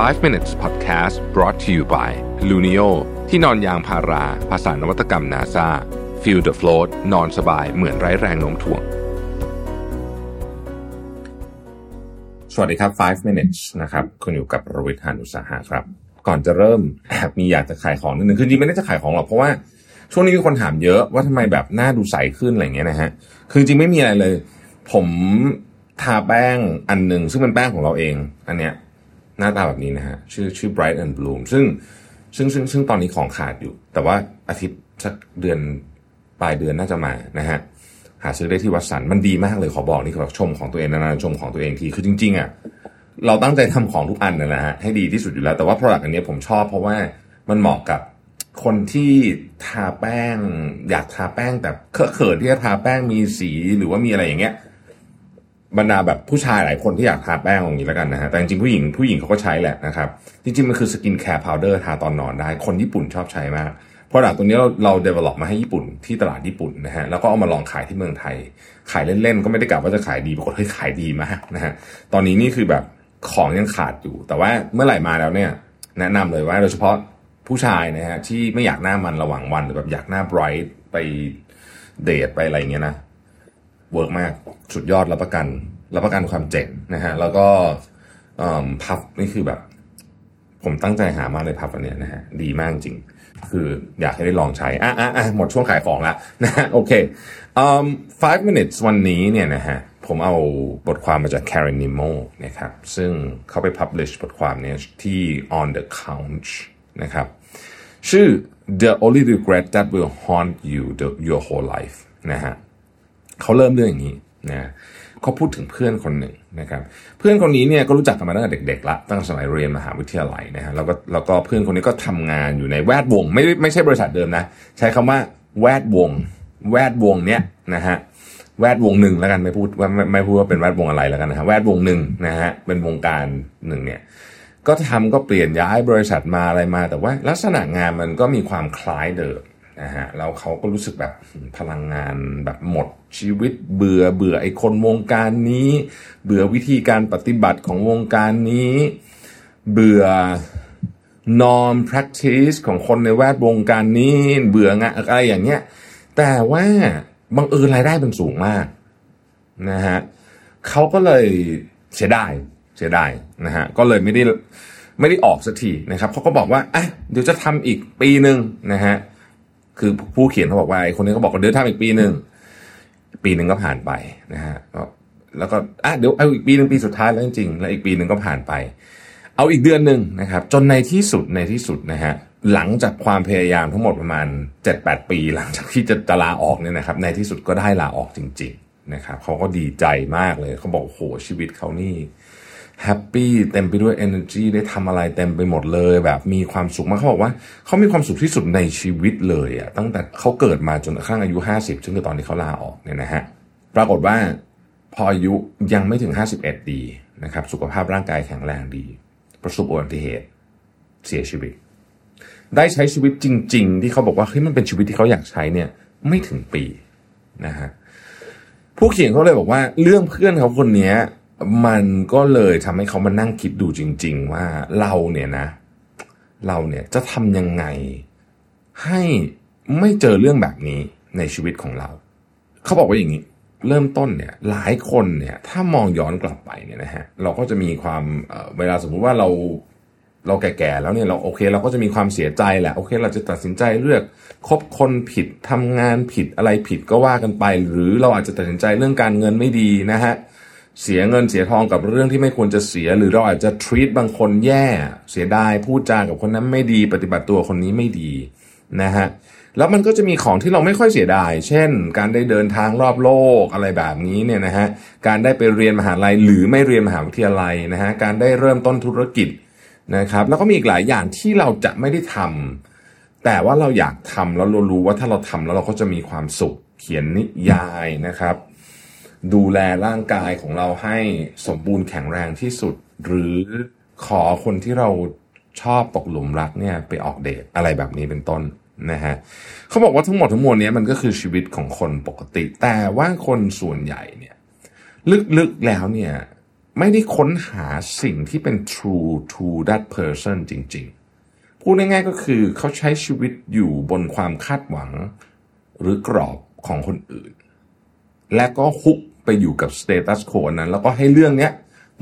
5 minutes podcast brought to you by Luno ที่นอนยางพารา ภาษานวัตกรรม NASA feel the float นอนสบายเหมือนไร้แรงโน้มถ่วง สวัสดีครับ 5 minutes นะครับคุณอยู่กับรวิทยานุสาหะครับ ก่อนจะเริ่มแอบมีอยากจะขายของนิดนึงคือจริงไม่ได้จะขายของหรอกเพราะว่าช่วงนี้มีคนถามเยอะว่าทำไมแบบหน้าดูใสขึ้นอะไรเงี้ยนะฮะ คือจริงไม่มีอะไรเลย ผมทาแป้งอันหนึ่งซึ่งเป็นแป้งของเราเอง อันเนี้ย หน้าตาแบบนี้นะฮะชื่อชื่อ bright and bloom ซึ่งซึ่งซึ่งซึ่งตอนนี้ของขาดอยู่ แต่ว่าอาทิตย์สักเดือนปลายเดือนน่าจะมานะฮะหาซื้อได้ที่วัดสันมันดีมากเลยขอบอกนี่คือชมของตัวเองนานๆชมของตัวเองทีคือจริงๆอะเราตั้งใจทำของทุกอันนะฮะให้ดีที่สุดอยู่แล้ว แต่ว่า product อันนี้ผมชอบเพราะว่ามันเหมาะกับคนที่ทาแป้ง อยากทาแป้งแต่เคอะเขินที่จะทาแป้งมีสีหรือว่ามีอะไรอย่างเงี้ย บรรดาแบบผู้ชายหลายคนที่อยากทาแป้งอย่างนี้แล้วกันนะฮะแต่จริงๆผู้หญิงผู้หญิงเขาก็ใช้แหละนะครับ จริงๆ มันคือ skincare powder ทาตอนนอนได้ คนญี่ปุ่นชอบใช้มาก product ตัวนี้เราเรา develop มาให้ญี่ปุ่นที่ตลาดญี่ปุ่นนะฮะแล้วก็เอามาลองขายที่เมืองไทย ขายเล่นๆ ก็ไม่ได้กล่าวว่าจะขายดีปรากฏว่าขายดีมากนะฮะตอนนี้นี่คือแบบของยังขาดอยู่ แต่ว่าเมื่อไหร่มาแล้วเนี่ย แนะนำเลยว่าโดยเฉพาะผู้ชายนะฮะที่ไม่อยากหน้ามันระหว่างวันหรือแบบอยากหน้า bright ไปเดทไปอะไรเงี้ยนะ work มากสุดยอดรับประกันรับประกันความเจ๋งนะฮะแล้วก็ puff นี่คือแบบ ผมตั้งใจหามากเลย puff อันเนี้ยนะฮะดีมากจริง คืออยากให้ได้ลองใช้อะอะอะหมดช่วงขายของแล้วนะฮะโอเค um, five minutes วันนี้เนี่ยนะฮะผมเอาบทความมาจาก Karen Nimmo นะครับซึ่งเขาไป publish บทความเนี้ยที่ on the couch นะครับชื่อ the only regret that will haunt you the, your whole life นะฮะ เขาเริ่มเรื่องอย่างนี้นะเขาพูดถึงเพื่อนคนหนึ่งนะครับ เพื่อนคนนี้เนี่ยก็รู้จักกันมาตั้งแต่เด็กๆละตั้งแต่สมัยเรียนมหาวิทยาลัยนะฮะแล้วก็แล้วก็เพื่อนคนนี้ก็ทำงานอยู่ในแวดวง ไม่ไม่ใช่บริษัทเดิมนะ ใช้คำว่าแวดวง แวดวงเนี้ยนะฮะแวดวงหนึ่งแล้วกันไม่พูดว่าไม่ไม่พูดว่าเป็นแวดวงอะไรแล้วกันนะฮะแวดวงหนึ่งนะฮะเป็นวงการหนึ่งเนี่ยก็ทำก็เปลี่ยนย้ายบริษัทมาอะไรมา แต่ว่าลักษณะงานมันก็มีความคล้ายเดิม นะฮะแล้วเขาก็รู้สึกแบบพลังงานแบบหมดชีวิตเบื่อเบื่อไอ้คนวงการนี้ เบื่อวิธีการปฏิบัติของวงการนี้ เบื่อ norm practice ของคนในแวดวงการนี้เบื่องานอะไรอย่างเงี้ยแต่ว่าบังเอิญรายได้มันสูงมากนะฮะเขาก็เลยเสียดายเสียดายนะฮะก็เลยไม่ได้ไม่ได้ออกสักทีนะครับเขาก็บอกว่าอะเดี๋ยวจะทำอีกปีหนึ่งนะฮะ คือผู้เขียนเขาบอกว่าไอ้คนนี้เขาบอกว่าเดี๋ยวทำอีกปีหนึ่งปีหนึ่งก็ผ่านไปนะฮะแล้วก็อะเดี๋ยวเอาอีกปีหนึ่งปีสุดท้ายแล้วจริงๆแล้วอีกปีหนึ่งก็ผ่านไป เอาอีกเดือนหนึ่งนะครับ จนในที่สุดในที่สุดนะฮะหลังจากความพยายามทั้งหมดประมาณ 7-8 ปี หลังจากที่จะจะลาออกเนี่ยนะครับ ในที่สุดก็ได้ลาออกจริง ๆ นะครับเขาก็ดีใจมากเลยเขาบอกโหชีวิตเขานี่ แฮปปี้เต็มไปด้วย energy ได้ทำอะไรเต็มไปหมดเลย แบบมีความสุขมากเขาบอกว่า เขามีความสุขที่สุดในชีวิตเลยอะตั้งแต่เขาเกิดมาจนกระทั่งอายุ 50 ซึ่งคือตอนที่เขาลาออกเนี่ยนะฮะปรากฏว่าพออายุยังไม่ถึง 51 ดีนะครับสุขภาพร่างกายแข็งแรงดี ประสบอุบัติเหตุเสียชีวิต ได้ใช้ชีวิตจริง ๆ ที่เขาบอกว่าเฮ้ยมันเป็นชีวิตที่เขาอยากใช้เนี่ยไม่ถึงปีนะฮะผู้เขียนเขาเลยบอกว่าเรื่องเพื่อนเขาคนนี้ มันก็เลยทำให้เขามานั่งคิดดูจริง ๆ ว่าเราเนี่ยนะ เราเนี่ยจะทำยังไง ให้ไม่เจอเรื่องแบบนี้ในชีวิตของเรา เขาบอกว่าอย่างนี้ เริ่มต้นเนี่ยหลายคนเนี่ย ถ้ามองย้อนกลับไปเนี่ยนะฮะเราก็จะมีความเเวลาสมมุติว่าเราเราแก่ๆแล้วเนี่ยเราโอเค เราก็จะมีความเสียใจแหละโอเค เราจะตัดสินใจเลือกคบคนผิดทำงานผิดอะไรผิดก็ว่ากันไป หรือเราอาจจะตัดสินใจเรื่องการเงินไม่ดีนะฮะเเสียเงินเสียทองกับเรื่องที่ไม่ควรจะเสีย หรือเราอาจจะ treat บางคนแย่ เสียดายพูดจากับคนนั้นไม่ดี ปฏิบัติตัวคนนี้ไม่ดีนะฮะแล้วมันก็จะมีของที่เราไม่ค่อยเสียดาย เช่น การได้เดินทางรอบโลกอะไรแบบนี้เนี่ยนะฮะ การได้ไปเรียนมหาลัยหรือไม่เรียนมหาวิทยาลัยนะฮะ การได้เริ่มต้นธุรกิจนะครับ แล้วก็มีอีกหลายอย่างที่เราจะไม่ได้ทำแต่ว่าเราอยากทำแล้วเรารู้ว่าถ้าเราทำแล้วเราก็จะมีความสุข เขียนนิยายนะครับ ดูแลร่างกายของเราให้สมบูรณ์แข็งแรงที่สุด หรือขอคนที่เราชอบตกหลุมรักเนี่ยไปออกเดทอะไรแบบนี้เป็นต้นนะฮะเขาบอกว่าทั้งหมดทั้งมวลนี้มันก็คือชีวิตของคนปกติ แต่ว่าคนส่วนใหญ่เนี่ยลึกๆแล้วเนี่ยไม่ได้ค้นหาสิ่งที่เป็น true to that person จริงๆ พูดง่ายๆก็คือเขาใช้ชีวิตอยู่บนความคาดหวัง หรือกรอบของคนอื่น และก็ฮุก ไปอยู่กับสเตตัสโคนั้น แล้วก็ให้เรื่องเนี้ย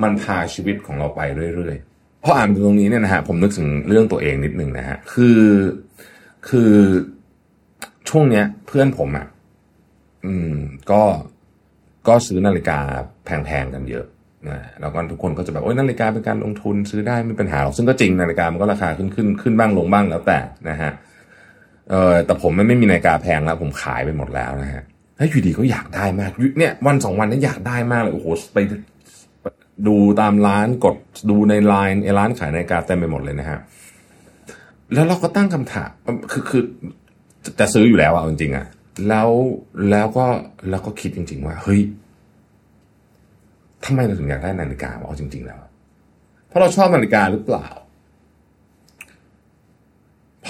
มันพาชีวิตของเราไปเรื่อยๆพออ่านตรงนี้เนี่ยนะฮะผมนึกถึงเรื่องตัวเองนิดนึงนะฮะคือคือช่วงเนี้ยเพื่อนผมอะ่ะอืมก็ก็ซื้อนาฬิกาแพงๆกันเยอะนะแล้วก็ทุกคนก็จะแบบโอ้ยนาฬิกาเป็นการลงทุนซื้อได้ไม่เป็นปัญหาหรอกซึ่งก็จริงนาฬิกามันก็ราคาขึ้นขึ้นขึ้นบ้างลงบ้างแล้วแต่นะฮะเออแต่ผมไม่ไม่มีนาฬิกาแพงแล้ว ผมขายไปหมดแล้วนะฮะ แล้วอยู่ดีก็อยากได้มากเนี่ยวันสองวันนี้อยากได้มากเลยโอ้โหไปดูตามร้านกดดูในไลน์ไอ้ร้านขายนาฬิกาเต็มไปหมดเลยนะฮะแล้วเราก็ตั้งคำถามคือคือจะซื้ออยู่แล้วอะจริงๆอะแล้วแล้วก็แล้วก็คิดจริง ๆ ว่า เฮ้ยทำไมเราถึงอยากได้นาฬิกาเอาจริง ๆ แล้ว เพราะเราชอบนาฬิกาหรือเปล่า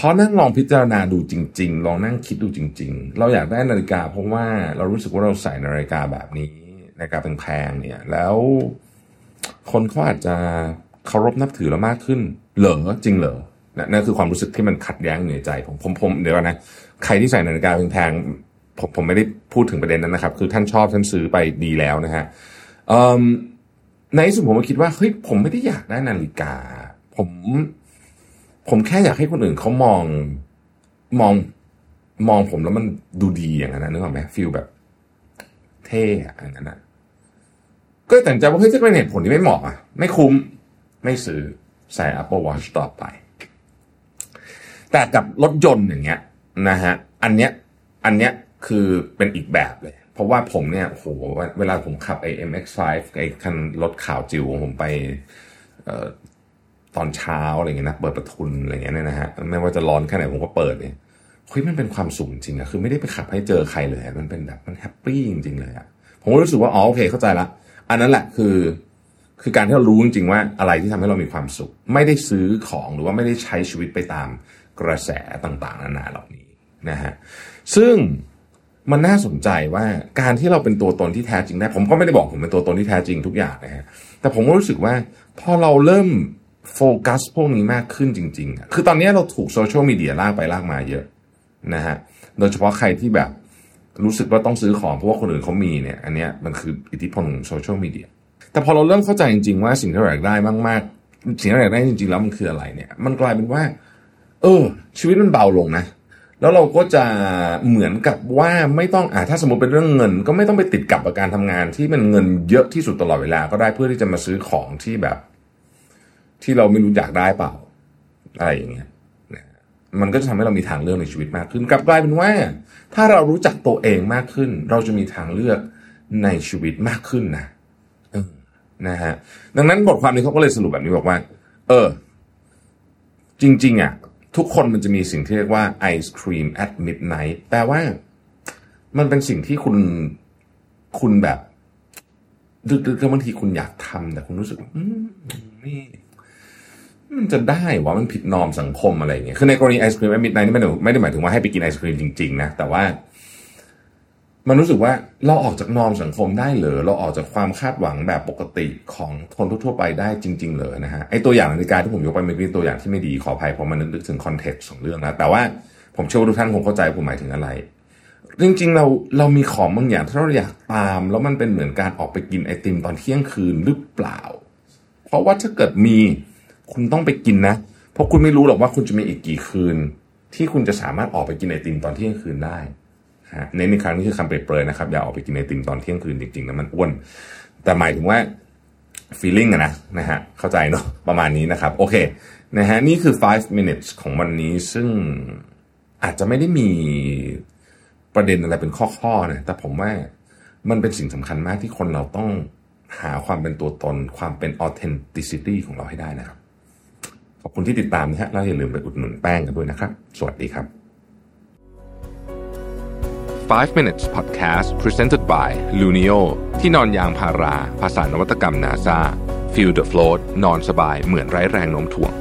พอนั่งลองพิจารณาดูจริง ๆ ลองนั่งคิดดูจริง ๆ เราอยากได้นาฬิกา เพราะว่าเรารู้สึกว่าเราใส่นาฬิกาแบบนี้นาฬิกาแพงๆเนี่ย แล้วคนเขาอาจจะเคารพนับถือเรามากขึ้น เหรอจริงเหรอนั่นคือความรู้สึกที่มันขัดแย้งอยู่ในใจผมผมผมเดี๋ยวนะใครที่ใส่นาฬิกาแพงๆผมผมไม่ได้พูดถึงประเด็นนั้นนะครับ คือท่านชอบท่านซื้อไปดีแล้วนะฮะในที่สุดผมก็คิดว่าเฮ้ยผมไม่ได้อยากได้นาฬิกา ผม ผมแค่อยากให้คนอื่นเขามองมองมองผมแล้วมันดูดีอย่างนั้นนึกออกไหมฟีลแบบ เท่อย่างนั้นนะก็แต่ใจว่าเฮ้ยจะเป็นเหตุผลที่ไม่เหมาะอะไม่คุ้ม ไม่ซื้อใส่ Apple Watch ต่อไป แต่กับรถยนต์อย่างเงี้ยนะฮะอันเนี้ยอันเนี้ยคือเป็นอีกแบบเลย เพราะว่าผมเนี่ยโหเวลาผมขับไอ้ MX5 ไอ้คันรถขาวจิ๋วของผมไป ตอนเช้าอะไรเงี้ยนะเปิดประทุนอะไรเงี้ยเนี่ยนะฮะไม่ว่าจะร้อนแค่ไหนผมก็เปิดเนี่ยเฮ้ยมันเป็นความสุขจริงอะคือไม่ได้ไปขับให้เจอใครเลยมันเป็นแบบมันแฮปปี้จริงๆเลยอะผมก็รู้สึกว่าอ๋อโอเคเข้าใจละอันนั้นแหละคือ คือการที่เรารู้จริงๆว่าอะไรที่ทำให้เรามีความสุข ไม่ได้ซื้อของหรือว่าไม่ได้ใช้ชีวิตไปตามกระแสต่างๆ นานาเหล่านี้นะฮะซึ่งมันน่าสนใจว่าการที่เราเป็นตัวตนที่แท้จริงได้ ผมก็ไม่ได้บอกผมเป็นตัวตนที่แท้จริงทุกอย่างนะฮะแต่ผมก็รู้สึกว่าพอเราเริ่ม โฟกัสพวกนี้มากขึ้นจริงๆคือตอนนี้เราถูกโซเชียลมีเดียลากไปลากมาเยอะนะฮะ โดยเฉพาะใครที่แบบรู้สึกว่าต้องซื้อของเพราะว่าคนอื่นเขามีเนี่ย อันนี้มันคืออิทธิพลของโซเชียลมีเดีย แต่พอเราเริ่มเข้าใจจริงๆว่าสิ่งที่เราอยากได้มากๆ สิ่งที่เราอยากได้จริงๆแล้วมันคืออะไรเนี่ย มันกลายเป็นว่า เออ ชีวิตมันเบาลงนะ แล้วเราก็จะเหมือนกับว่าไม่ต้องอ่าถ้าสมมติเป็นเรื่องเงิน ก็ไม่ต้องไปติดกับการทำงานที่มันเงินเยอะที่สุดตลอดเวลาก็ได้เพื่อที่จะมาซื้อของที่แบบ ที่เราไม่รู้อยากได้เปล่าอะไรอย่างเงี้ยมันก็จะทำให้เรามีทางเลือกในชีวิตมากขึ้นกลับกลายเป็นว่า ถ้าเรารู้จักตัวเองมากขึ้น เราจะมีทางเลือกในชีวิตมากขึ้นนะนะฮะดังนั้นบทความนี้เขาก็เลยสรุปแบบนี้บอกว่า เออ จริง ๆอะทุกคนมันจะมีสิ่งที่เรียกว่าไอศครีม at midnight แปลว่ามันเป็นสิ่งที่คุณคุณแบบดึกๆบางทีคุณอยากทำแต่คุณรู้สึกนี่ มันจะได้ว่ามันผิด norm สังคมอะไรอย่างเงี้ยคือในกรณีไอศครีม at midnight นี่ไม่ได้ไม่ได้หมายถึงว่าให้ไปกินไอศครีมจริงๆนะแต่ว่า มันรู้สึกว่าเราออกจาก norm สังคมได้หรือเราออกจากความคาดหวังแบบปกติของคนทั่วไปได้จริง ๆเลยนะฮะไอตัวอย่างนาฬิกาที่ผมยกไปเมื่อกี้ตัวอย่างที่ไม่ดีขออภัยเพราะมันนึกถึง context ของเรื่องนะแต่ว่าผมเชื่อว่าทุกท่านคงเข้าใจผมหมายถึงอะไรจริงๆเราเรามีของบางอย่างที่เราอยากตาม แล้วมันเป็นเหมือนการออกไปกินไอติมตอนเที่ยงคืนหรือเปล่า เพราะว่าถ้าเกิดมี คุณต้องไปกินนะ เพราะคุณไม่รู้หรอกว่าคุณจะมีอีกกี่คืน ที่คุณจะสามารถออกไปกินไอติมตอนเที่ยงคืนได้ฮะเน้นในครั้งนี้คือคำเปรยๆนะครับอย่าออกไปกินไอติมตอนเที่ยงคืนจริงๆนะมันอ้วน แต่หมายถึงว่า feeling อะนะนะฮะเข้าใจเนาะประมาณนี้นะครับ โอเคนะฮะนี่คือ 5 minutes ของวันนี้ซึ่งอาจจะไม่ได้มีประเด็นอะไรเป็นข้อๆนะแต่ผมว่ามันเป็นสิ่งสำคัญมากที่คนเราต้องหาความเป็นตัวตน ความเป็น authenticity ของเราให้ได้นะครับ ขอบคุณที่ติดตามนะฮะแล้วอย่าลืมไปอุดหนุนแป้งกันด้วยนะครับ สวัสดีครับ 5 minutes podcast presented by Luno ที่นอนยางพารา ภาษานวัตกรรม NASA Feel the float นอนสบายเหมือนไร้แรงโน้มถ่วง